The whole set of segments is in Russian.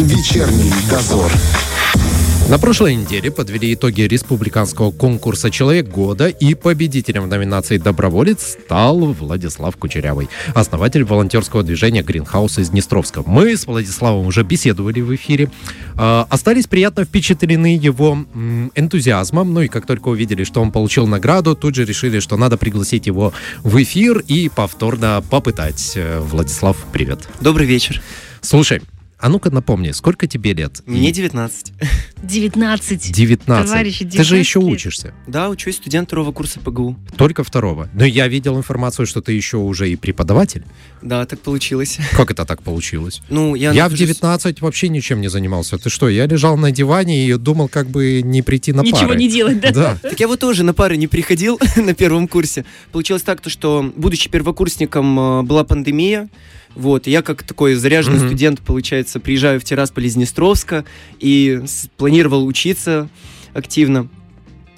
Вечерний дозор. На прошлой неделе подвели итоги республиканского конкурса «Человек года» и победителем в номинации «Доброволец» стал Владислав Кучерявый, основатель волонтерского движения «Гринхаус» из Днестровска. Мы с Владиславом уже беседовали в эфире, э, остались приятно впечатлены его м, энтузиазмом, ну и как только увидели, что он получил награду, тут же решили, что надо пригласить его в эфир и повторно попытать. Э, Владислав, привет. Добрый вечер. Слушай, а ну-ка напомни, сколько тебе лет? Мне 19. 19. 19. Товарищи, Ты же 19 еще лет. учишься. Да, учусь студент второго курса ПГУ. Только второго. Но я видел информацию, что ты еще уже и преподаватель. Да, так получилось. Как это так получилось? Ну, я, Я, в нахожусь- 19 вообще ничем не занимался. Ты что, я лежал на диване и думал, как бы не прийти на Ничего пары. не делать, да? Да. Так я вот тоже на пары не приходил на первом курсе. Получилось так, то, что, будучи первокурсником, э, была пандемия. Вот, и я как такой заряженный Мгм. студент, получается, приезжаю в Тирасполь из Днестровска и планировал учиться активно.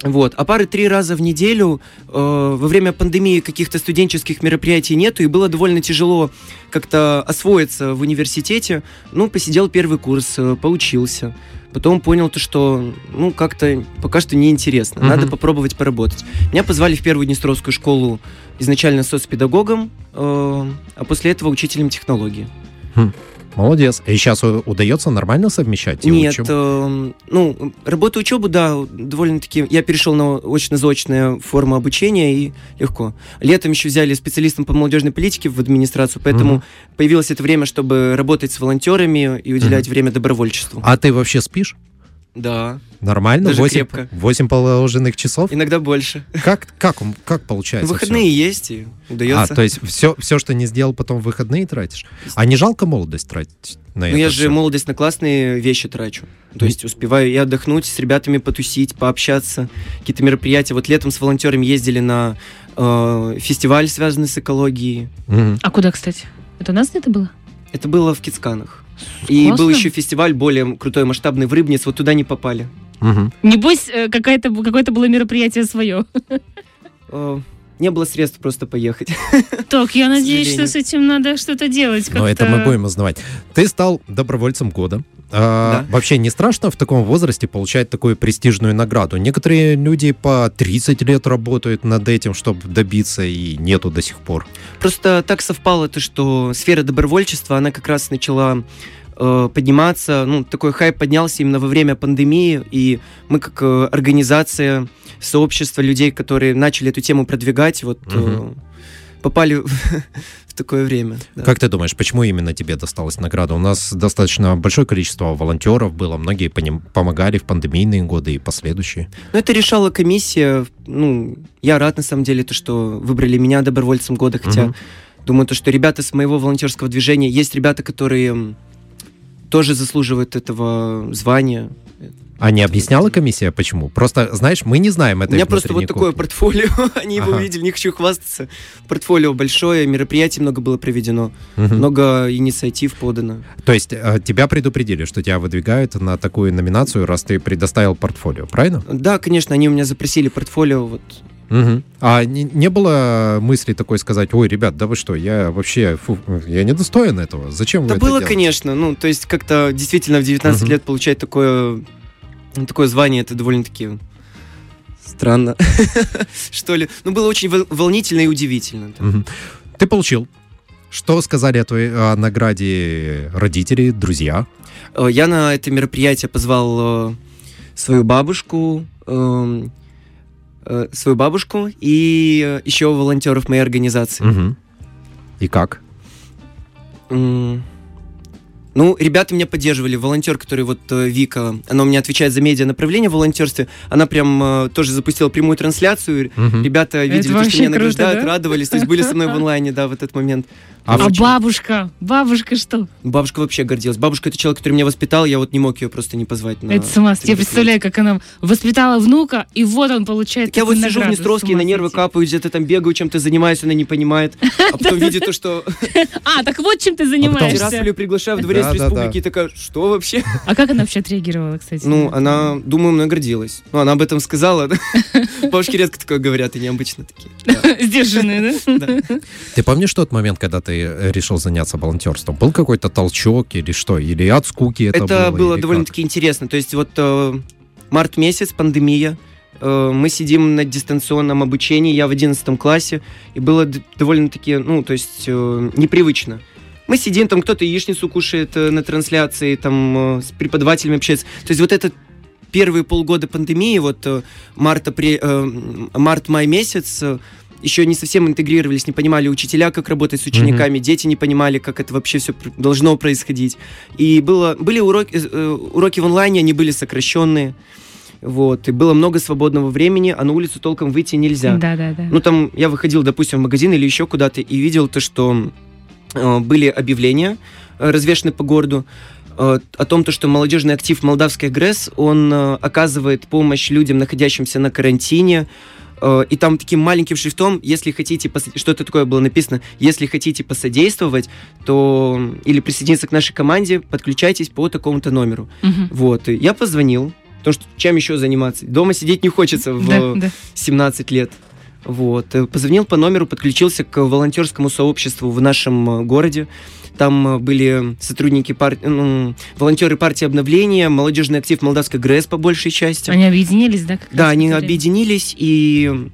Вот. А пары три раза в неделю э, во время пандемии каких-то студенческих мероприятий нету, и было довольно тяжело как-то освоиться в университете. Ну, посидел первый курс, э, поучился. Потом понял то, что, ну, как-то пока что неинтересно. Мгм. Надо попробовать поработать. Меня позвали в первую Днестровскую школу изначально соцпедагогом, э, а после этого учителем технологии. Молодец. И сейчас удается нормально совмещать? и Нет, учебу? э, ну, работу, учебу, да, довольно-таки. Я перешел на очно-заочную форму обучения и легко. Летом еще взяли специалистом по молодежной политике в администрацию, поэтому Мгм. появилось это время, чтобы работать с волонтерами и уделять время добровольчеству. А ты вообще спишь? Да, Нормально? Даже 8, крепко. 8 положенных часов? иногда больше. Как, как, как получается Выходные есть и всё? удается. А, то есть все, все, что не сделал, потом в выходные тратишь? А не жалко молодость тратить на Ну, это я же всё? молодость на классные вещи трачу. То есть успеваю и отдохнуть, с ребятами потусить, пообщаться, какие-то мероприятия. Вот летом с волонтерами ездили на э, фестиваль, связанный с экологией. Мгм. А куда, кстати? Это у нас где-то было? Это было в Кицканах. И Классно. был еще фестиваль более крутой, масштабный в Рыбниц. Вот туда не попали. Мгм. Небось, э, какая-то, какое-то было мероприятие свое. Э, не было средств просто поехать. Так, я надеюсь, что с этим надо что-то делать. Но это мы будем узнавать. Ты стал добровольцем года. А, Да. Вообще не страшно в таком возрасте получать такую престижную награду? Некоторые люди по 30 лет работают над этим, чтобы добиться, и нету до сих пор. Просто так совпало то, что сфера добровольчества, она как раз начала э, подниматься, ну, такой хайп поднялся именно во время пандемии, и мы как э, организация, сообщество людей, которые начали эту тему продвигать, вот э, Мгм. попали такое время. да. Как ты думаешь, почему именно тебе досталась награда? У нас достаточно большое количество волонтеров было, многие по ним помогали в пандемийные годы и последующие. Ну, это решала комиссия, ну, я рад, на самом деле, то, что выбрали меня добровольцем года, хотя Мгм. думаю, то, что ребята с моего волонтерского движения, есть ребята, которые тоже заслуживают этого звания. А не объясняла комиссия, почему? Просто, знаешь, мы не знаем У этой меня просто вот такое кухни. портфолио, они его Ага. увидели, не хочу хвастаться. Портфолио большое, мероприятий много было проведено, Мгм. много инициатив подано. То есть э, тебя предупредили, что тебя выдвигают на такую номинацию, раз ты предоставил портфолио, правильно? Да, конечно, они у меня запросили портфолио, вот. Мгм. А не, не было мысли такой сказать, ой, ребят, да вы что, я вообще, фу, я не достоин этого, зачем вы Да это было, делаете?» конечно, ну, то есть как-то действительно в 19 Мгм. лет получать такое, ну, такое звание, это довольно-таки странно, что ли. Ну, было очень вол- волнительно и удивительно. да. Мгм. Ты получил. Что сказали о твоей о награде родители, друзья? Э, Я на это мероприятие позвал э, свою бабушку, эм, э, свою бабушку и э, еще волонтеров моей организации. Мгм. И как? М, Ну, ребята меня поддерживали. Волонтер, который вот э, Вика, она у меня отвечает за медиа направление в волонтерстве, она прям э, тоже запустила прямую трансляцию. Мгм. Ребята видели, то, что меня круто, награждают, да? радовались, то есть были со мной в онлайне, да, в этот момент. А А, Очень- бабушка? Бабушка что? Бабушка вообще гордилась. Бабушка это человек, который меня воспитал, я вот не мог ее просто не позвать на. это с ума. это Я представляю, как она воспитала внука, и вот он получает Так я вот сижу в. Днестровске, на нервы капаю, где-то там бегаю, чем-то занимаюсь, она не понимает. А потом видит то, что А, так вот чем ты потом занимаешься. Тирасполю приглашаю в дворец республики, и такая, что вообще? А как она вообще отреагировала, кстати? Ну, она, думаю, мной гордилась. Ну, она об этом сказала. Бабушки редко такое говорят, и необычно такие. Сдержанные, да? Да. Ты помнишь тот момент, когда ты ты решил заняться волонтерством? Был какой-то толчок или что? Или от скуки это, Это было? было довольно-таки интересно. То есть вот э, март месяц, пандемия, э, мы сидим на дистанционном обучении, я в 11 классе, и было довольно-таки, ну, то есть э, непривычно. Мы сидим, там кто-то яичницу кушает э, на трансляции, там э, с преподавателями общается. То есть вот этот первые полгода пандемии, вот э, март, апрель, э, март-май месяц, э, еще не совсем интегрировались, не понимали учителя, как работать с учениками, дети не понимали, как это вообще все должно происходить. И было, были уроки, э, уроки в онлайне, они были сокращенные. Вот, и было много свободного времени, а на улицу толком выйти нельзя. Да, да, да. Ну, там я выходил, допустим, в магазин или еще куда-то и видел то, что э, были объявления, э, развешаны по городу, э, о том, то, что молодежный актив «Молдавский ГРЭС», он э, оказывает помощь людям, находящимся на карантине, Э, и там таким маленьким шрифтом, если хотите, что-то такое было написано, если хотите посодействовать, то или присоединиться к нашей команде, подключайтесь по такому-то номеру. Мгм. Вот, и я позвонил, потому что чем еще заниматься? Дома сидеть не хочется в Да, да. 17 лет. Вот. э, Позвонил по номеру, подключился к волонтерскому сообществу в нашем э, городе. Там э, были сотрудники пар... ну, волонтеры партии обновления, молодежный актив Молдавской ГРЭС по большей части. Они объединились, да? Да, они время? объединились, и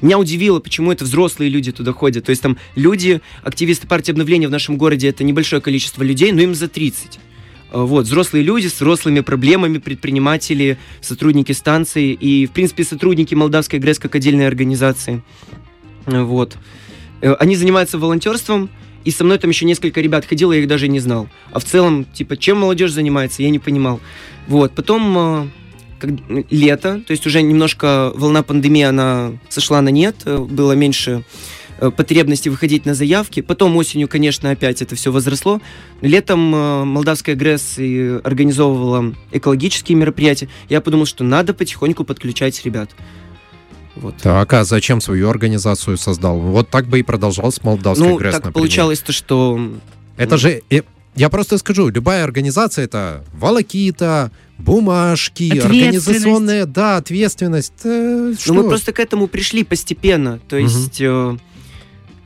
меня удивило, почему это взрослые люди туда ходят. То есть там люди, активисты партии обновления в нашем городе, это небольшое количество людей, но им за 30. А, Вот, взрослые люди с взрослыми проблемами, предприниматели, сотрудники станции и, в принципе, сотрудники Молдавской ГРЭС отдельной организации. А, Вот. Э, Они занимаются волонтерством, и со мной там еще несколько ребят ходило, я их даже не знал. А в целом, типа, чем молодежь занимается, я не понимал. Вот, потом э, как, лето, то есть уже немножко волна пандемии, она сошла на нет, э, было меньше э, потребности выходить на заявки. Потом осенью, конечно, опять это все возросло. Летом э, Молдавская ГРЭС и организовывала экологические мероприятия. Я подумал, что надо потихоньку подключать ребят. Вот. Так, а зачем свою организацию создал? Вот так бы и продолжал с Молдавской ну, ГРЭС, так например. получалось то, что... Это же... э, Я просто скажу, любая организация это волокита, бумажки, Ответственность. организационная, да, ответственность. э, что? Ну, мы просто к этому пришли постепенно. То есть э,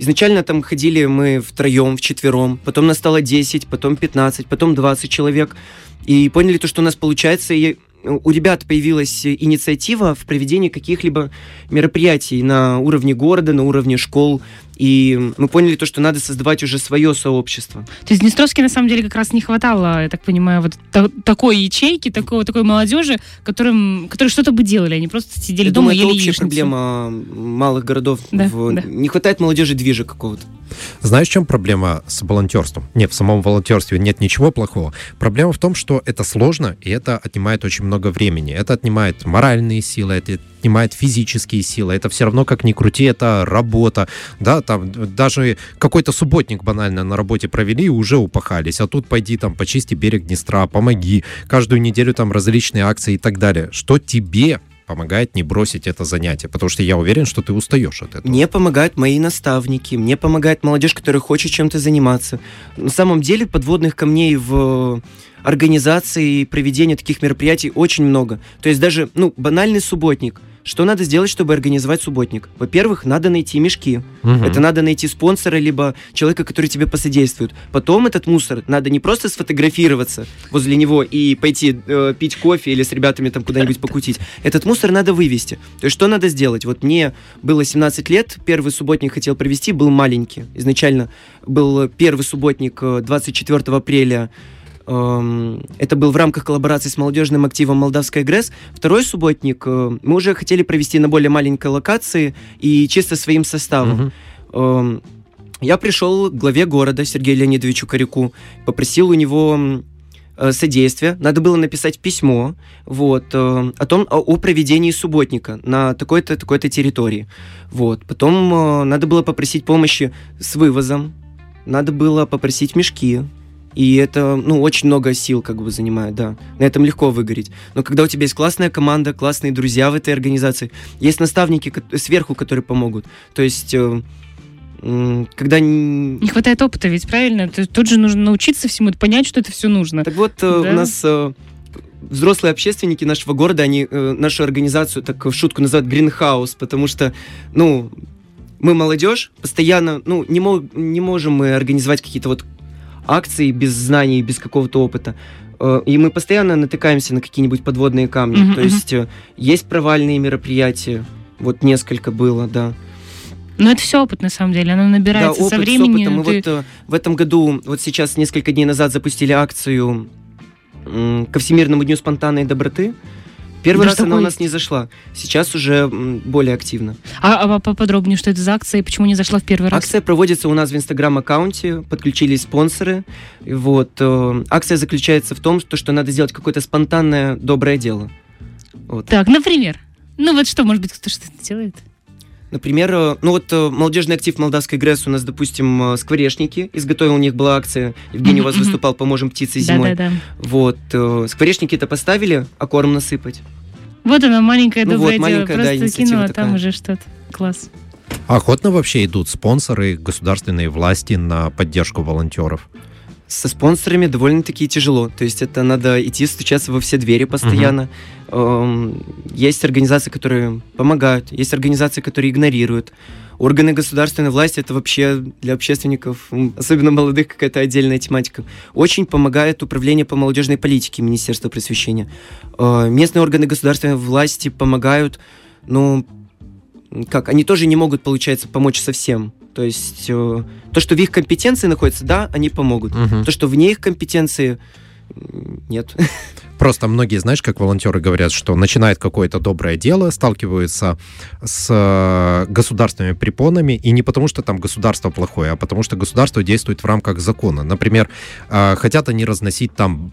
изначально там ходили мы втроем, вчетвером, потом нас стало 10, потом 15, потом 20 человек. И поняли то, что у нас получается. И у ребят появилась инициатива в проведении каких-либо мероприятий на уровне города, на уровне школ. И мы поняли то, что надо создавать уже свое сообщество. То есть Днестровске на самом деле как раз не хватало, я так понимаю, вот та- такой ячейки, такой, такой молодежи, которым, которые что-то бы делали, они просто сидели Я дома думаю, и это ели общая яичницу. проблема малых городов. Да, В- да. Не хватает молодежи движа какого-то. Знаешь, в чем проблема с волонтерством? Нет, в самом волонтерстве нет ничего плохого. Проблема в том, что это сложно, и это отнимает очень много времени. Это отнимает моральные силы, это отнимает физические силы. Это все равно, как ни крути, это работа. Да, там даже какой-то субботник банально на работе провели и уже упахались. А тут пойди там почисти берег Днестра, помоги. Каждую неделю там различные акции и так далее. Что тебе помогает не бросить это занятие? Потому что я уверен, что ты устаешь от этого. Мне помогают мои наставники, мне помогает молодежь, которая хочет чем-то заниматься. На самом деле подводных камней в организации и проведении таких мероприятий очень много. То есть даже, ну, банальный субботник. Что надо сделать, чтобы организовать субботник? Во-первых, надо найти мешки. Мгм. Это надо найти спонсора, либо человека, который тебе посодействует. Потом этот мусор надо не просто сфотографироваться возле него и пойти э, пить кофе или с ребятами там куда-нибудь покутить. Этот мусор надо вывести. То есть что надо сделать? Вот мне было 17 лет, первый субботник хотел провести, был маленький. Изначально был первый субботник э, 24 апреля Эм, Это был в рамках коллаборации с молодежным активом Молдавская ГРЭС. Второй субботник э, мы уже хотели провести на более маленькой локации и чисто своим составом. Эм, Я пришел к главе города Сергею Леонидовичу Коряку, попросил у него э, содействия. Надо было написать письмо вот, э, о том, о, о проведении субботника на такой-то, такой-то территории. Вот. Потом э, надо было попросить помощи с вывозом, надо было попросить мешки. И это, ну, очень много сил как бы занимает, да. На этом легко выгореть. Но когда у тебя есть классная команда, классные друзья в этой организации, есть наставники сверху, которые помогут. То есть, э, когда... Не хватает опыта, ведь правильно? Тут же нужно научиться всему, понять, что это все нужно. Так вот, э, Да. у нас э, взрослые общественники нашего города, они нашу организацию так в шутку называют Greenhouse, потому что, ну, мы молодежь, постоянно, ну, не, мог, не можем мы организовать какие-то вот акции без знаний, без какого-то опыта. Э, И мы постоянно натыкаемся на какие-нибудь подводные камни. Мгм, То есть э, есть провальные мероприятия, вот несколько было, да. Но это все опыт, на самом деле. Оно Да, набирается опыт со временем. с опытом. Мы ты- вот э, в этом году, вот сейчас несколько дней назад запустили акцию ко Всемирному дню спонтанной доброты. Первый Даже раз она у нас не зашла. Сейчас уже более активно. А, а поподробнее, что это за акция и почему не зашла в первый раз? Акция проводится у нас в инстаграм-аккаунте, подключились спонсоры. Вот, э, акция заключается в том, что, надо сделать какое-то спонтанное доброе дело. Вот. Так, например. Ну вот что, может быть, кто что-то делает? Например, э, ну вот э, молодежный актив Молдавской ГРЭС у нас, допустим, э, скворечники. Изготовил у них была акция. Евгений у вас выступал «Поможем птице зимой». Да-да-да. Вот, э, скворечники-то поставили, а корм насыпать. Вот она, маленькое Ну доброе вот, дело. маленькая, да, Просто инициатива кинула, там такая. уже что-то. Класс. Охотно вообще идут спонсоры, государственные власти на поддержку волонтеров. Со спонсорами довольно-таки тяжело. То есть это надо идти стучаться во все двери постоянно. Эм, Есть организации, которые помогают, есть организации, которые игнорируют. Органы государственной власти это вообще для общественников, особенно молодых, какая-то отдельная тематика. Очень помогает управление по молодежной политике Министерства просвещения. Э, Местные органы государственной власти помогают, ну, как, они тоже не могут, получается, помочь совсем. То есть э, то, что в их компетенции находится, да, они помогут. Мгм. То, что вне их компетенции, нет. Просто многие, знаешь, как волонтеры говорят, что начинает какое-то доброе дело, сталкиваются с э, государственными препонами, и не потому, что там государство плохое, а потому что государство действует в рамках закона. Например, э, хотят они разносить там,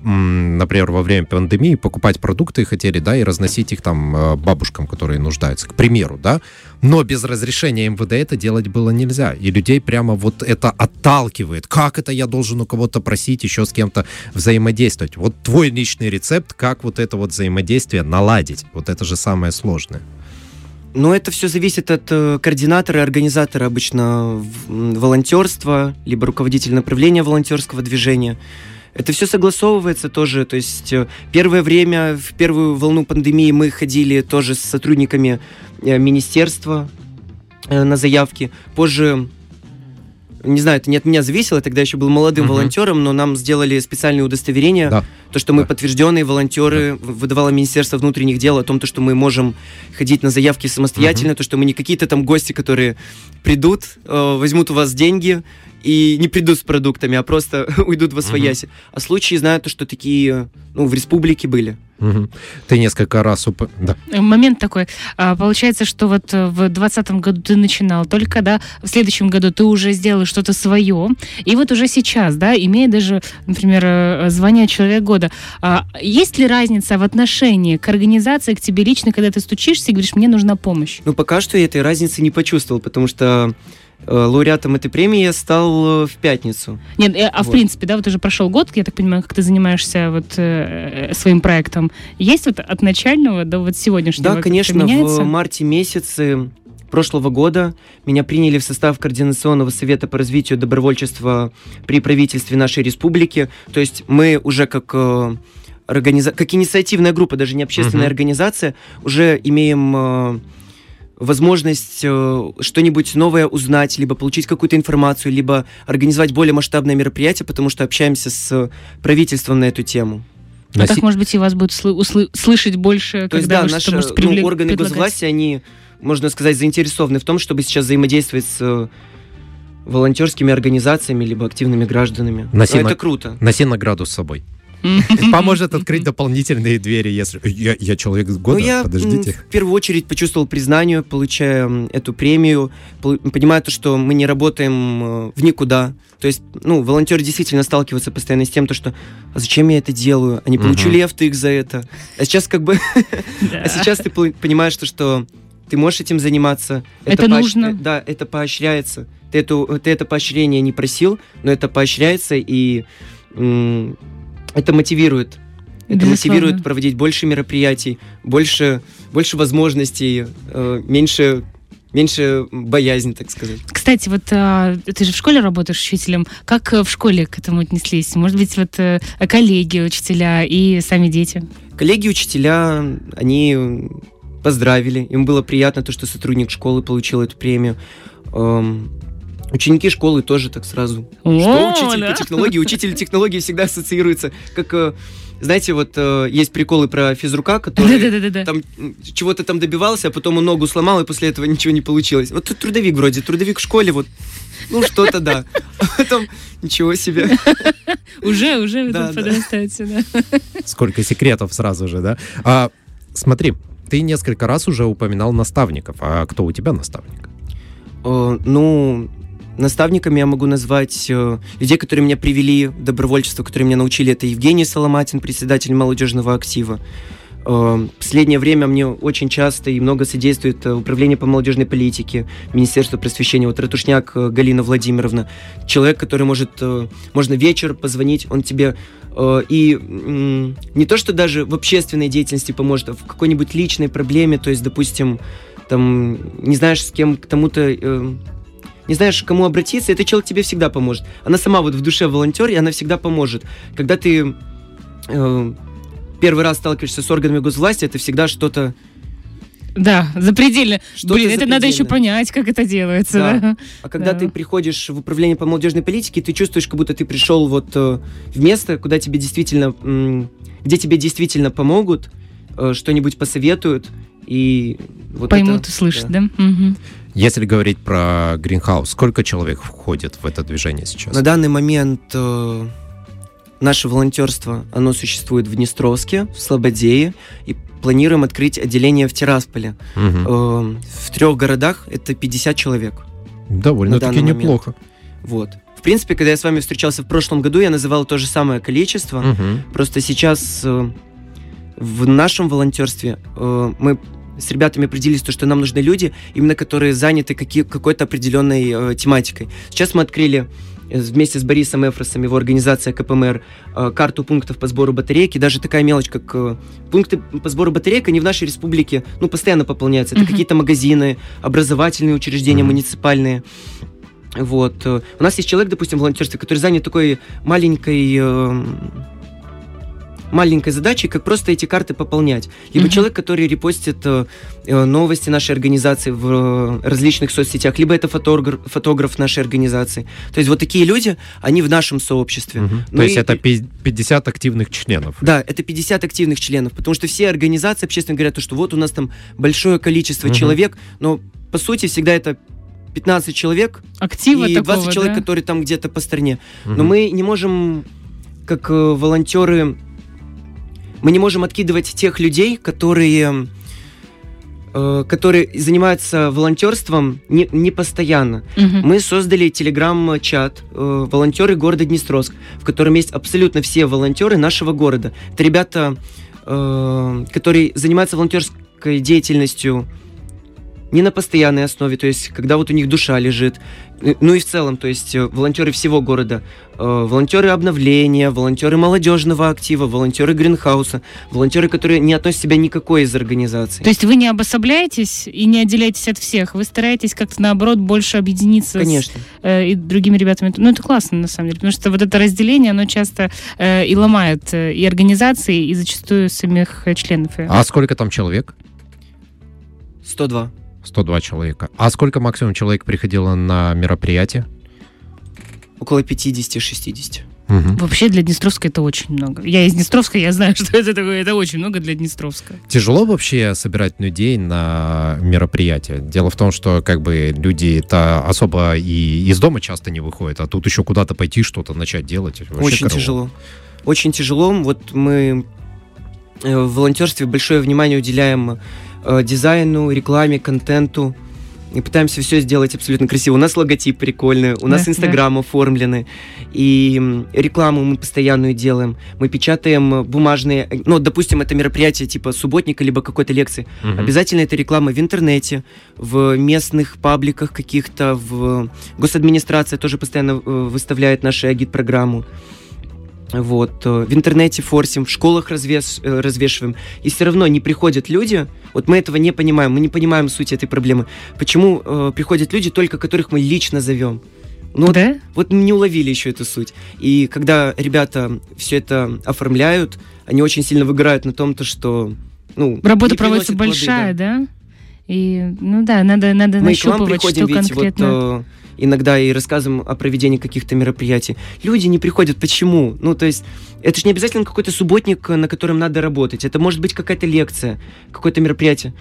например, во время пандемии, покупать продукты хотели, да, и разносить их там э, бабушкам, которые нуждаются, к примеру, да, но без разрешения МВД это делать было нельзя, и людей прямо вот это отталкивает. Как это я должен у кого-то просить, еще с кем-то взаимодействовать? Вот твой личный рецепт, как вот это вот взаимодействие наладить. Вот это же самое сложное. Но это все зависит от э, координатора и организатора обычно волонтерства, либо руководителя направления волонтерского движения. Это все согласовывается тоже. То есть э, первое время, в первую волну пандемии мы ходили тоже с сотрудниками э, министерства на заявки. Позже, не знаю, это не от меня зависело, я тогда еще был молодым Мгм. волонтером, но нам сделали специальные удостоверения. Да. То, что мы Да. подтвержденные волонтеры, выдавало Министерство внутренних дел о том, то, что мы можем ходить на заявки самостоятельно, то, что мы не какие-то там гости, которые придут, э, возьмут у вас деньги и не придут с продуктами, а просто уйдут во свояси. А случаи знаю, то, что такие ну, в республике были. Мгм. Ты несколько раз... уп- Да. Э, Момент такой. А, Получается, что вот э, в 2020 году ты начинал, только, да, в следующем году ты уже сделал что-то свое, и вот уже сейчас, да, имея даже, например, э, звание Человек года, а, есть ли разница в отношении к организации, к тебе лично, когда ты стучишься и говоришь, мне нужна помощь? Но пока что я этой разницы не почувствовал, потому что лауреатом этой премии я стал э, в пятницу. Нет, э, а в Вот. принципе, да, вот уже прошел год, я так понимаю, как ты занимаешься вот э, э, своим проектом. Есть вот от начального до вот сегодняшнего Да, конечно, в марте месяце прошлого года меня приняли в состав Координационного совета по развитию добровольчества при правительстве нашей республики. То есть мы уже как э, организа- как инициативная группа, даже не общественная Мгм. организация, уже имеем э, возможность э, что-нибудь новое узнать, либо получить какую-то информацию, либо организовать более масштабное мероприятие, потому что общаемся с правительством на эту тему. А так, может быть, и вас будут слы- услы- слышать больше, То есть, когда да, вы наши что-то можете ну, органы предлагать. госвласти, они, можно сказать, заинтересованы в том, чтобы сейчас взаимодействовать с э, волонтерскими организациями либо активными гражданами. На Но сема- Это круто. Носи награду с собой. Поможет открыть дополнительные двери, если... Я, я человек года, Ну, я подождите. в первую очередь почувствовал признание, получая эту премию, понимая то, что мы не работаем э, в никуда. То есть, ну, волонтеры действительно сталкиваются постоянно с тем, то, что а зачем я это делаю? А не получу ли я втык за это? А сейчас как бы. А сейчас ты понимаешь, то, что ты можешь этим заниматься. Это поощ- нужно. Да, это поощряется. Ты, эту, ты это поощрение не просил, но это поощряется, и это мотивирует. Это Безусловно. мотивирует проводить больше мероприятий, больше, больше возможностей, э, меньше, меньше боязни, так сказать. Кстати, вот а, ты же в школе работаешь учителем. Как э, в школе к этому отнеслись? Может быть, вот э, коллеги, учителя и сами дети? Коллеги, учителя, они поздравили. Им было приятно то, что сотрудник школы получил эту премию. Эм, Ученики школы тоже так сразу. О, Что учитель да? по технологии? Учитель технологии всегда ассоциируется как... э, Знаете, вот э, есть приколы про физрука, который там чего-то там добивался, а потом он ногу сломал, и после этого ничего не получилось. Вот тут трудовик вроде, трудовик в школе, вот, ну что-то да. А потом ничего себе. Уже, уже Да, тут да. Сколько секретов сразу же, да? А, смотри, ты несколько раз уже упоминал наставников. А кто у тебя наставник? Э, Ну, наставниками я могу назвать э, людей, которые меня привели в добровольчество, которые меня научили. Это Евгений Соломатин, председатель молодежного актива. Э, В последнее время мне очень часто и много содействует э, Управление по молодежной политике, Министерство просвещения. Вот Ратушняк э, Галина Владимировна. Человек, который может... э, Можно вечер позвонить, он тебе э, и не то, что даже в общественной деятельности поможет, а в какой-нибудь личной проблеме, то есть, допустим, там, не знаешь, с кем к тому-то, э, не знаешь, к кому обратиться, этот человек тебе всегда поможет. Она сама вот в душе волонтер, и она всегда поможет. Когда ты э, первый раз сталкиваешься с органами госвласти, это всегда что-то... Да, запредельно. Что-то Блин, это надо еще понять, как это делается. Да. да. А когда Да. ты приходишь в управление по молодежной политике, ты чувствуешь, как будто ты пришел вот э, в место, куда тебе действительно, м, где тебе действительно помогут, э, что-нибудь посоветуют, и вот Поймут, это- услышат, да. да? Мгм. Если говорить про Гринхаус, сколько человек входит в это движение сейчас? На данный момент э, наше волонтерство, оно существует в Днестровске, в Слободее, и планируем открыть отделение в Тирасполе. Мгм. Э, в трех городах это 50 человек. Довольно-таки неплохо. Вот. В принципе, когда я с вами встречался в прошлом году, я называл то же самое количество. Мгм. Просто сейчас э, в нашем волонтерстве э, мы с ребятами определились, то, что нам нужны люди, именно которые заняты каки- какой-то определенной э, тематикой. Сейчас мы открыли э, вместе с Борисом Эфросом, его организация КПМР, э, карту пунктов по сбору батарейки. Даже такая мелочь, как э, пункты по сбору батареек, они в нашей республике ну, постоянно пополняются. Это Мгм. какие-то магазины, образовательные учреждения, Мгм. муниципальные. Вот. У нас есть человек, допустим, в волонтерстве, который занят такой маленькой э, маленькой задачей, как просто эти карты пополнять. Либо Мгм. человек, который репостит э, э, новости нашей организации в э, различных соцсетях, либо это фотограф, фотограф нашей организации. То есть вот такие люди, они в нашем сообществе. Ну То есть и- это пи- 50 активных членов. Да, это 50 активных членов, потому что все организации общественно говорят, то, что вот у нас там большое количество Мгм. человек, но по сути всегда это 15 человек Актива и 20 такого, человек, да? которые там где-то по стране. Но Мгм. мы не можем, как э, волонтеры, мы не можем откидывать тех людей, которые, э, которые занимаются волонтерством не, не постоянно. Мгм. Мы создали телеграм-чат э, «Волонтеры города Днестровск», в котором есть абсолютно все волонтеры нашего города. Это ребята, э, которые занимаются волонтерской деятельностью не на постоянной основе, то есть когда вот у них душа лежит. Э, Ну и в целом, то есть э, волонтеры всего города, э, волонтеры обновления, волонтеры молодежного актива, волонтеры гринхауса, волонтеры, которые не относят себя никакой из организаций. То есть вы не обособляетесь и не отделяетесь от всех, вы стараетесь как-то наоборот больше объединиться с Конечно. э, и другими ребятами. Ну, это классно, на самом деле, потому что вот это разделение, оно часто э, и ломает э, и организации, и зачастую самих э, членов. А сколько там человек? 102. 102 человека. А сколько максимум человек приходило на мероприятие? Около 50-60. Мгм. Вообще для Днестровска это очень много. Я из Днестровска, я знаю, что это такое. Это очень много для Днестровска. Тяжело вообще собирать людей на мероприятие. Дело в том, что как бы люди-то особо и из дома часто не выходят, а тут еще куда-то пойти что-то начать делать. Вообще Очень корова. тяжело. Очень тяжело. Вот мы э, в волонтерстве большое внимание уделяем э, дизайну, рекламе, контенту. И пытаемся все сделать абсолютно красиво. У нас логотип прикольный, у нас Да, Инстаграм оформлены. И рекламу мы постоянную делаем. Мы печатаем бумажные... Ну, допустим, это мероприятие типа субботника, либо какой-то лекции. Мгм. Обязательно это реклама в интернете, в местных пабликах каких-то, в госадминистрация тоже постоянно э, выставляет нашу агит-программу. Вот, э, в интернете форсим, в школах развес, э, развешиваем. И все равно не приходят люди, вот мы этого не понимаем, мы не понимаем суть этой проблемы. Почему э, приходят люди, только которых мы лично зовем? Ну, вот да? вот мы не уловили еще эту суть. И когда ребята все это оформляют, они очень сильно выгорают на том, то, что ну, Работа проводится приносит плоды, большая, да. да? И, ну да, надо, надо Мы к вам нащупывать, приходим что ведь конкретно. вот э, иногда и рассказываем о проведении каких-то мероприятий. Люди не приходят. Почему? Ну, то есть, это же не обязательно какой-то субботник, э, на котором надо работать. Это может быть какая-то лекция, какое-то мероприятие.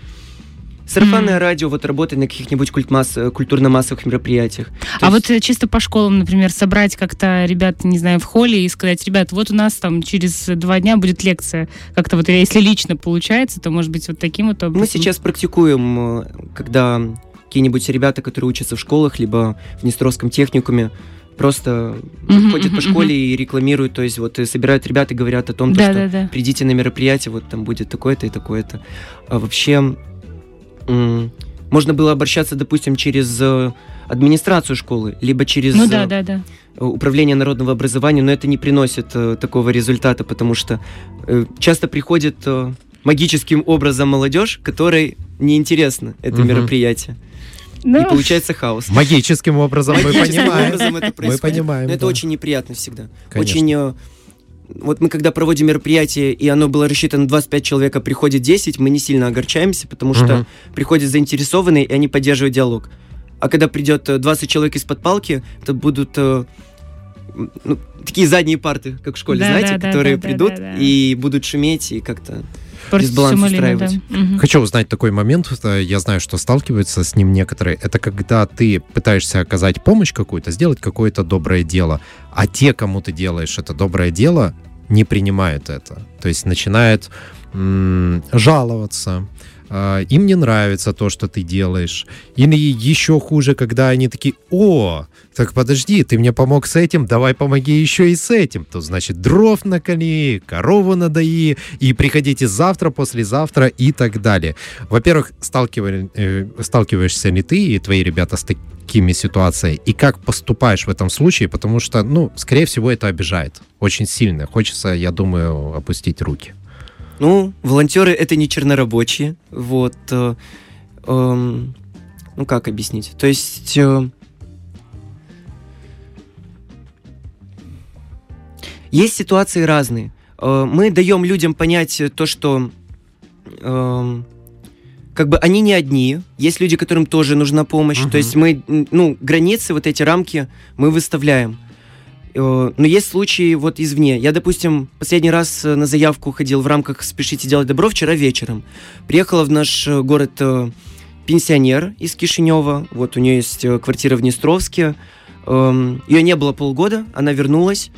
Сарафанное Мгм. радио вот работает на каких-нибудь культмасс- э, культурно-массовых мероприятиях. То А есть- вот э, чисто по школам, например, собрать как-то ребят, не знаю, в холле и сказать, ребят, вот у нас там через два дня будет лекция. Как-то вот, если лично получается, то, может быть, вот таким вот образом. Мы сейчас практикуем, когда какие-нибудь ребята, которые учатся в школах, либо в Нестеровском техникуме, просто Мгм, ходят по мгм, школе и рекламируют, то есть вот и собирают ребят и говорят о том, то, Да, что да, придите на мероприятие, вот там будет такое-то и такое-то. А вообще м, можно было обращаться, допустим, через э, администрацию школы, либо через Ну э, да, да, да. управление народного образования, но это не приносит э, такого результата, потому что э, часто приходит э, магическим образом молодежь, которой неинтересно это Мгм. мероприятие. Ну, И получается хаос. Магическим образом мы понимаем. образом это Мы происходит. понимаем. Но это да. очень неприятно всегда. Конечно. Очень... э, Вот мы когда проводим мероприятие, и оно было рассчитано на 25 человек, а приходит 10, мы не сильно огорчаемся, потому что Мгм. приходят заинтересованные, и они поддерживают диалог. А когда придет э, 20 человек из-под палки, то будут э, ну, такие задние парты, как в школе, Да, знаете, да, да, которые да, да, придут да, да. и будут шуметь и как-то... портить дисбаланс устраивать. да. Мгм. Хочу узнать такой момент, э, я знаю, что сталкиваются с ним некоторые. Это когда ты пытаешься оказать помощь какую-то, сделать какое-то доброе дело, а те, кому ты делаешь это доброе дело, не принимают это. То есть начинают м, жаловаться, им не нравится то, что ты делаешь. Или еще хуже, когда они такие, о, так подожди, ты мне помог с этим, давай помоги еще и с этим. То значит, дров накали, корову надои, и приходите завтра, послезавтра и так далее. Во-первых, сталкивали- э, сталкиваешься ли ты и твои ребята с такими ситуациями, и как поступаешь в этом случае, потому что, ну, скорее всего, это обижает очень сильно. Хочется, я думаю, опустить руки. Ну, волонтеры это не чернорабочие, вот. э, эм, ну, как объяснить? То есть... э, есть ситуации разные. Э, мы даем людям понять то, что... эм, как бы они не одни, есть люди, которым тоже нужна помощь. Мгм. То есть мы, ну, границы, вот эти рамки мы выставляем. Э, Но есть случаи вот извне. Я, допустим, последний раз э, на заявку ходил в рамках «Спешите делать добро» вчера вечером. Приехала в наш э, город пенсионер из Кишинева. Вот у нее есть квартира в Днестровске. Эм, Ее не было полгода, она вернулась.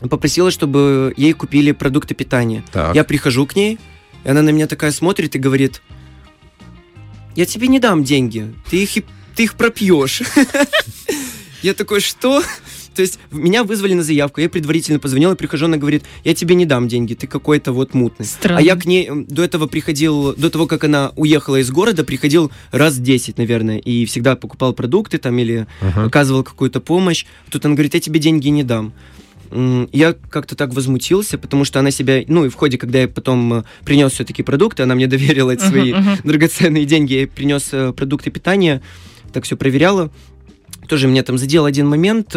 Попросила, чтобы ей купили продукты питания. Так. Я прихожу к ней, и она на меня такая смотрит и говорит, я тебе не дам деньги, ты их, ты их пропьешь. Я такой, что? То есть меня вызвали на заявку, я предварительно позвонил, и прихожу, она говорит, я тебе не дам деньги, ты какой-то вот мутный. Странно. А я к ней до этого приходил, до того, как она уехала из города, приходил раз 10, наверное, и всегда покупал продукты там или Ага. оказывал какую-то помощь. Тут она говорит, я тебе деньги не дам. Я как-то так возмутился, потому что она себя, ну и в ходе, когда я потом э, принес все-таки продукты, она мне доверила эти свои Мгм, мгм. драгоценные деньги, я ей принес э, продукты питания, так все проверяла. Тоже меня там задел один момент.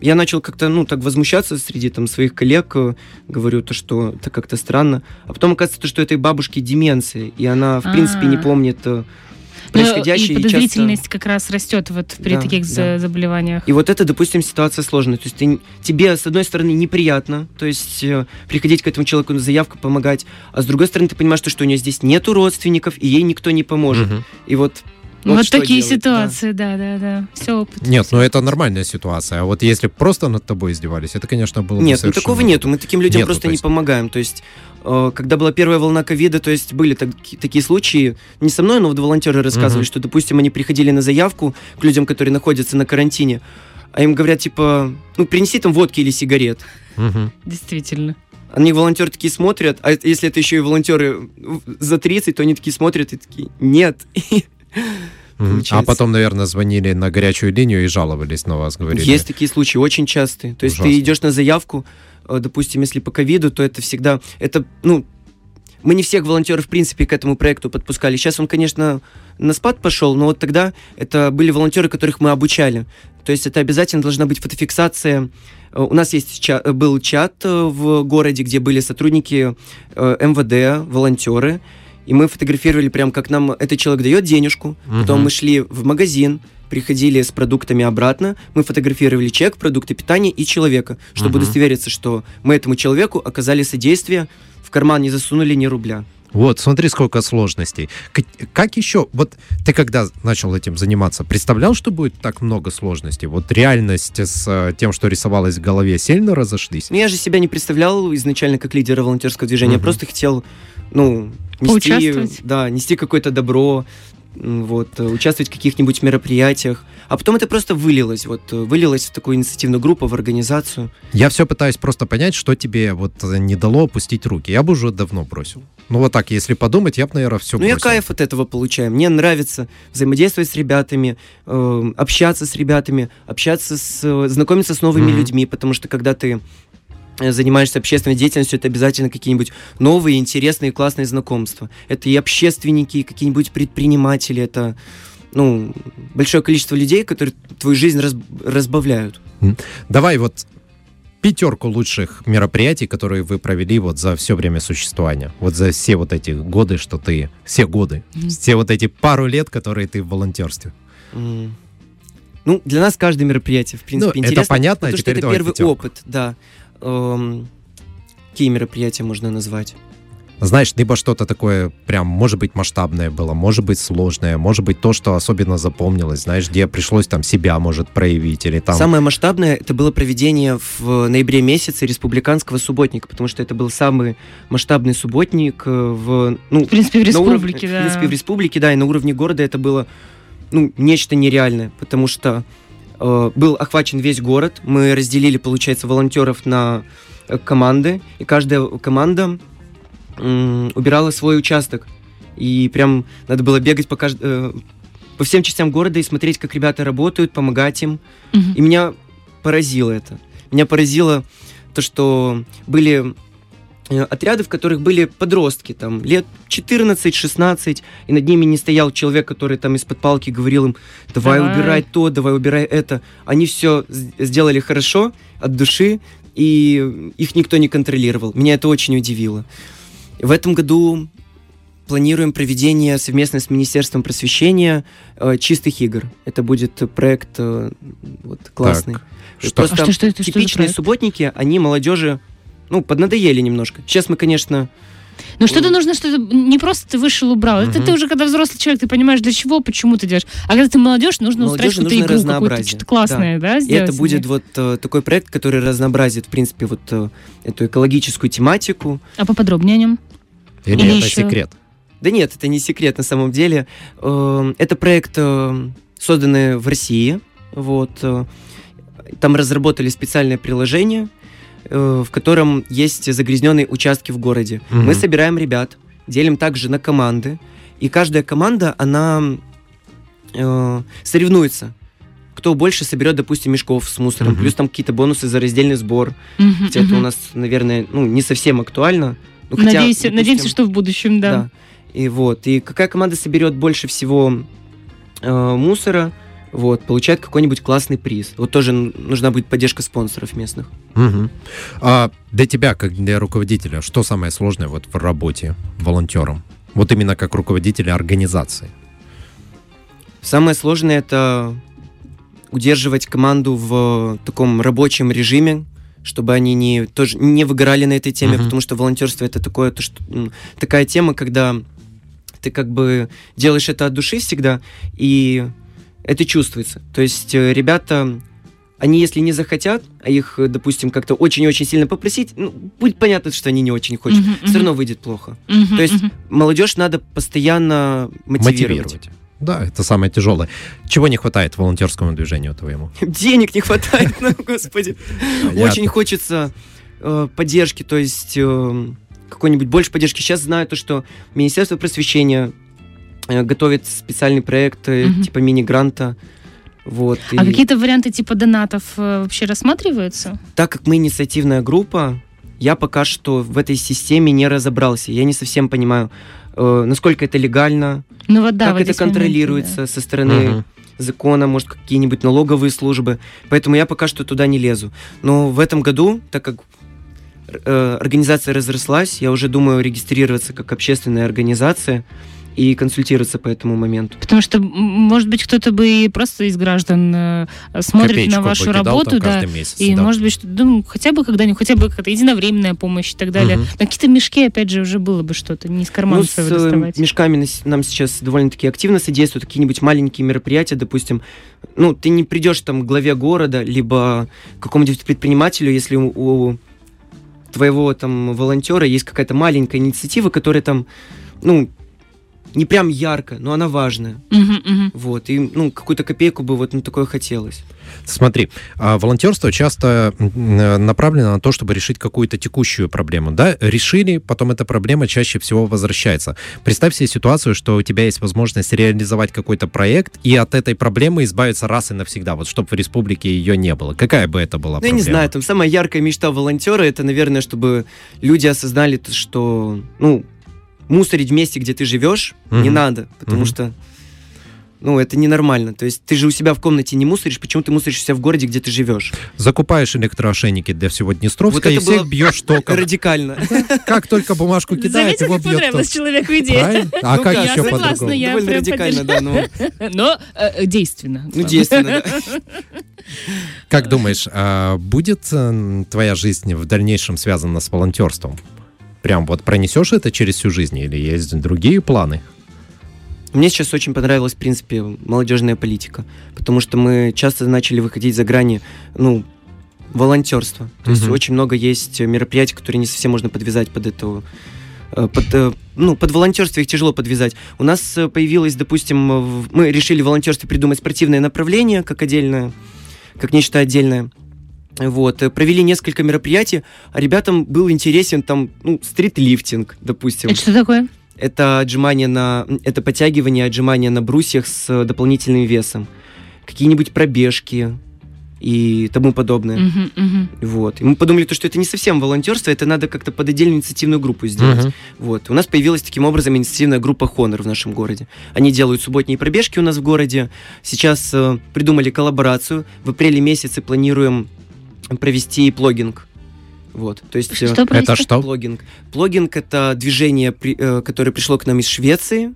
Я начал как-то, ну, так возмущаться среди там своих коллег. э, Говорю то, что это как-то странно. А потом оказывается, то, что этой бабушке деменция, и она, в принципе, не помнит э, Ну, происходящее. и и часто- подозрительность как раз растет вот при Да, таких да. за- заболеваниях. И вот это, допустим, ситуация сложная. То есть ты, тебе, с одной стороны, неприятно, то есть э, приходить к этому человеку на заявку, помогать, а с другой стороны, ты понимаешь, что, что у нее здесь нету родственников, и ей никто не поможет. Мгм. И вот... Вот, что такие делать, ситуации, да, да, да. Все опыт. Нет, ну это нормальная ситуация. А вот если просто над тобой издевались, это, конечно, было бы Нет, ну совершенно- такого нету. Мы таким людям Нету, просто то не есть. помогаем. То есть, э, когда была первая волна ковида, то есть были таки- такие случаи, не со мной, но вот волонтеры рассказывали, Мгм. что, допустим, они приходили на заявку к людям, которые находятся на карантине, а им говорят, типа, ну, принеси там водки или сигарет. Мгм. Действительно. Они волонтеры такие смотрят, а если это еще и волонтеры за 30, то они такие смотрят и такие, нет. А Получается. потом, наверное, звонили на горячую линию и жаловались на вас, говорили. Есть такие случаи, очень частые. То есть Ужасно. ты идешь на заявку, э, допустим, если по ковиду, то это всегда, это, ну, мы не всех волонтеров, в принципе, к этому проекту подпускали. Сейчас он, конечно, на спад пошел, но вот тогда это были волонтеры, которых мы обучали. То есть это обязательно должна быть фотофиксация. Э, У нас есть ча- был чат э, в городе, где были сотрудники э, МВД, волонтеры, И мы фотографировали прям, как нам этот человек дает денежку. Потом Мгм. мы шли в магазин, приходили с продуктами обратно, мы фотографировали чек, продукты питания и человека, чтобы Мгм. удостовериться, что мы этому человеку оказали содействие, в карман не засунули ни рубля. Вот, смотри, сколько сложностей. Как, как еще, вот ты когда начал этим заниматься, представлял, что будет так много сложностей? Вот реальность с э, тем, что рисовалось в голове, сильно разошлись? Ну, я же себя не представлял изначально как лидера волонтерского движения, я Мгм. просто хотел, ну, нести, да, нести какое-то добро, вот, э, участвовать в каких-нибудь мероприятиях. А потом это просто вылилось, вот, э, вылилось в такую инициативную группу, в организацию. Я все пытаюсь просто понять, что тебе вот э, не дало опустить руки. Я бы уже давно бросил. Ну вот так, если подумать, я бы, наверное, все ну, я кайф от этого получаю. Мне нравится взаимодействовать с ребятами, э, общаться с ребятами, общаться с, знакомиться с новыми Мгм. людьми, потому что когда ты занимаешься общественной деятельностью, это обязательно какие-нибудь новые, интересные, классные знакомства. Это и общественники, и какие-нибудь предприниматели, это ну, большое количество людей, которые твою жизнь раз- разбавляют. Давай вот пятерку лучших мероприятий, которые вы провели вот за все время существования. Вот за все вот эти годы, что ты... Все годы. Мгм. Все вот эти пару лет, которые ты в волонтерстве. М. Ну, для нас каждое мероприятие, в принципе, Ну, это интересно. понятно, а потому что теперь это первый пятерку. опыт, да. Эм, какие мероприятия можно назвать? Знаешь, либо что-то такое прям, может быть, масштабное было, может быть, сложное, может быть, то, что особенно запомнилось, знаешь, где пришлось там себя, может, проявить, или там... Самое масштабное это было проведение в ноябре месяце республиканского субботника, потому что это был самый масштабный субботник э, в, ну, В принципе, в на уровне- республике, в да. принципе, в республике, да, и на уровне города это было, ну, нечто нереальное, потому что был охвачен весь город. Мы разделили, получается, волонтеров на э, команды, и каждая команда убирала свой участок. И прям надо было бегать по, кажд- э, по всем частям города и смотреть, как ребята работают, помогать им. Мгм. И меня поразило это. Меня поразило то, что были э, отряды, в которых были подростки, там, лет 14-16, и над ними не стоял человек, который там из-под палки говорил им, давай, Давай. убирай то, давай убирай это. Они все сделали хорошо, от души, и их никто не контролировал. Меня это очень удивило. В этом году планируем проведение совместно с Министерством просвещения э, чистых игр. Это будет проект э, вот, классный. Так, что- Просто А что- что это- что типичные субботники, они молодежи, ну, поднадоели немножко. Сейчас мы, конечно, Ну что-то нужно, что-то не просто ты вышел, убрал. Это Мгм. ты уже когда взрослый человек, ты понимаешь, для чего, почему ты делаешь. А когда ты молодежь, нужно какую-то нужно игру, какую-то разнообразие. что-то классное, да, и сделать это будет вот э, такой проект, который разнообразит, в принципе, вот э, эту экологическую тематику. А поподробнее о нем? Или, Или это еще- секрет? Да нет, это не секрет на самом деле. Э, Это проект, э, созданный в России. Вот. э, Там разработали специальное приложение, в котором есть загрязненные участки в городе. Мгм. Мы собираем ребят, делим также на команды, и каждая команда, она э, соревнуется. Кто больше соберет, допустим, мешков с мусором, Мгм. плюс там какие-то бонусы за раздельный сбор. Мгм, Хотя это мгм. у нас, наверное, ну, не совсем актуально. Ну, хотя, Надеюсь- допустим, Надеемся, что в будущем, да. да. И вот. И какая команда соберет больше всего э, мусора, вот, получает какой-нибудь классный приз. Вот тоже нужна будет поддержка спонсоров местных. Мгм. А для тебя, как для руководителя, что самое сложное вот в работе волонтером? Вот именно как руководителя организации. Самое сложное это удерживать команду в таком рабочем режиме, чтобы они не, тоже не выгорали на этой теме, Мгм. потому что волонтерство это такое, то, что, такая тема, когда ты как бы делаешь это от души всегда, и это чувствуется. То есть э, ребята, они если не захотят, а их, э, допустим, как-то очень-очень сильно попросить, ну, будет понятно, что они не очень хотят. Мгм, Все равно выйдет плохо. Мгм, То есть мгм. молодежь надо постоянно мотивировать. Мотивировать. Да, это самое тяжелое. Чего не хватает волонтерскому движению твоему? Денег не хватает, ну, господи. Очень хочется э, поддержки, то есть э, какой-нибудь больше поддержки. Сейчас знаю то, что Министерство просвещения готовит специальный проект э, Мгм. типа мини-гранта. Вот. А и какие-то варианты типа донатов э, вообще рассматриваются? Так как мы инициативная группа, я пока что в этой системе не разобрался. Я не совсем понимаю, э, насколько это легально, Ну вот да, как вот это здесь моменты, контролируется со стороны Мгм. закона, может, какие-нибудь налоговые службы. Поэтому я пока что туда не лезу. Но в этом году, так как э, организация разрослась, я уже думаю регистрироваться как общественная организация и консультироваться по этому моменту. Потому что, может быть, кто-то бы и просто из граждан э, смотрит Копеечку на вашу работу, да, каждый месяц, и, да. может быть, что, ну, хотя бы когда-нибудь, хотя бы какая-то единовременная помощь и так далее. Мгм. На какие-то мешки, опять же, уже было бы что-то, не из кармана Ну, с своего э, доставать. мешками нас- нам сейчас довольно-таки активно содействуют какие-нибудь маленькие мероприятия, допустим. Ну, ты не придешь там к главе города, либо к какому-нибудь предпринимателю, если у, у твоего там волонтера есть какая-то маленькая инициатива, которая там, ну, не прям ярко, но она важная. Мгм, мгм. Вот, и, ну, какую-то копейку бы вот на такое хотелось. Смотри, а, волонтерство часто э, направлено на то, чтобы решить какую-то текущую проблему. Да, решили, потом эта проблема чаще всего возвращается. Представь себе ситуацию, что у тебя есть возможность реализовать какой-то проект и от этой проблемы избавиться раз и навсегда, вот чтобы в республике ее не было. Какая бы это была Ну, я не проблема? знаю, там самая яркая мечта волонтера это, наверное, чтобы люди осознали, то, что, ну, мусорить в месте, где ты живешь, не Мгм. надо, потому Мгм. что, ну, это ненормально. То есть ты же у себя в комнате не мусоришь, почему ты мусоришь у себя в городе, где ты живешь? Закупаешь электроошейники для всего Днестровска Вот и это всех было бьешь током. Радикально. Как только бумажку кидает, его бьет понравилась человеку идея. А Ну как еще по-другому? Довольно радикально, да, но, Но э, действенно. ну, действенно, да. Как думаешь, а будет э, твоя жизнь в дальнейшем связана с волонтерством? Прям вот пронесешь это через всю жизнь или есть другие планы? Мне сейчас очень понравилась, в принципе, молодежная политика, потому что мы часто начали выходить за грани, ну, волонтерства. То есть Мгм. очень много есть мероприятий, которые не совсем можно подвязать под эту э, под, э, ну, под волонтерство их тяжело подвязать. У нас э, появилось, допустим, мы решили в волонтерстве придумать спортивное направление, как отдельное, как нечто отдельное. Вот, э, провели несколько мероприятий, а ребятам был интересен там, ну, стритлифтинг, допустим. Это что такое? Это отжимание на... Это подтягивание, отжимание на брусьях с э, дополнительным весом. Какие-нибудь пробежки и тому подобное. Мгм, мгм. Вот. И мы подумали, то, что это не совсем волонтерство, это надо как-то под отдельную инициативную группу сделать. Мгм. Вот. У нас появилась таким образом инициативная группа Honor в нашем городе. Они делают субботние пробежки у нас в городе. Сейчас э, придумали коллаборацию. В апреле месяце планируем провести плогинг. Вот. То есть... э, Что Это происходит? что? Плогинг. Плогинг это движение, при- э, которое пришло к нам из Швеции.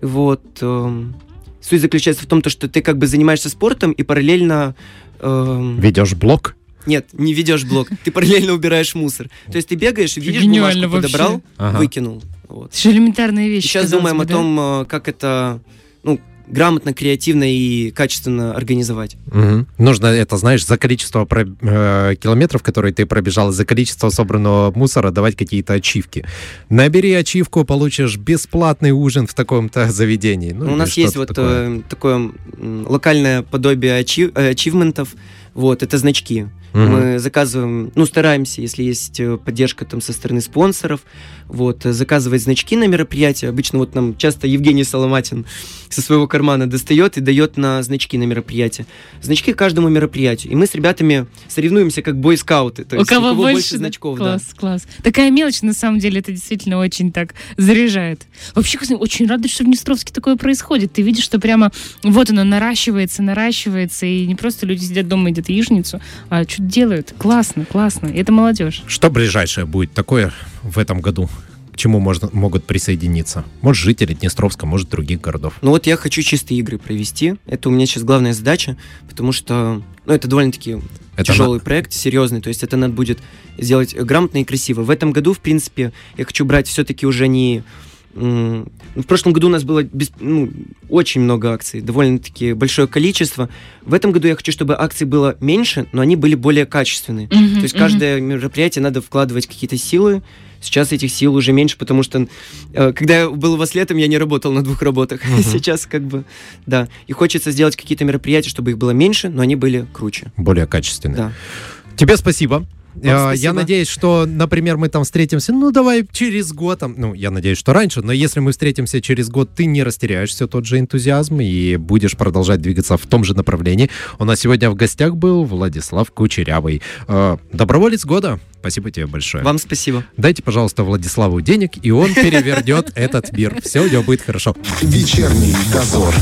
Вот. эм, Суть заключается в том, то, что ты как бы занимаешься спортом и параллельно... эм, Ведешь блог? Нет, не ведешь блог. Ты параллельно убираешь мусор. То есть ты бегаешь, видишь, Гениально бумажку подобрал, вообще. Ага. выкинул. Вот. Это же элементарные вещи. Сейчас думаем бы, о том, э, как это ну, грамотно, креативно и качественно организовать. Мгм. Нужно это, знаешь, за количество про- э, километров, которые ты пробежал, за количество собранного мусора давать какие-то ачивки. Набери ачивку, получишь бесплатный ужин в таком-то заведении. Ну, Ну, у нас есть вот такое. э, такое локальное подобие ачи- э, ачивментов. Вот, это значки. Мгм. Мы заказываем, ну, стараемся, если есть э, поддержка там со стороны спонсоров, вот, э, заказывать значки на мероприятия. Обычно вот нам часто Евгений Соломатин со своего кармана достает и дает на значки на мероприятие. Значки к каждому мероприятию. И мы с ребятами соревнуемся как бойскауты. То У есть кого больше, да? значков, да. класс, класс. Такая мелочь, на самом деле, это действительно очень так заряжает. Вообще, кстати, очень рада, что в Днестровске такое происходит. Ты видишь, что прямо вот оно наращивается, наращивается, и не просто люди сидят дома и едят яичницу, а что-то делают. Классно, классно. Это молодежь. Что ближайшее будет такое в этом году? К чему можно, могут присоединиться? Может, жители Днестровска, может, других городов. Ну вот я хочу чистые игры провести. Это у меня сейчас главная задача, потому что ну, это довольно-таки Это тяжелый проект, серьезный. То есть это надо будет сделать грамотно и красиво. В этом году, в принципе, я хочу брать все-таки уже не... м, В прошлом году у нас было бес- ну, очень много акций, довольно-таки большое количество. В этом году я хочу, чтобы акций было меньше, но они были более качественные. То есть каждое мероприятие надо вкладывать какие-то силы. Сейчас этих сил уже меньше, потому что э, когда я был у вас летом, я не работал на двух работах. Мгм. Сейчас как бы, да. И хочется сделать какие-то мероприятия, чтобы их было меньше, но они были круче. более качественные. Да. Тебе спасибо. Э, Я надеюсь, что, например, мы там встретимся, ну, давай через год, там, ну, я надеюсь, что раньше, но если мы встретимся через год, ты не растеряешь все тот же энтузиазм и будешь продолжать двигаться в том же направлении. У нас сегодня в гостях был Владислав Кучерявый, э, доброволец года. Спасибо тебе большое. Вам спасибо. Дайте, пожалуйста, Владиславу денег, и он перевернет этот мир. Все у него будет хорошо. Вечерний дозор.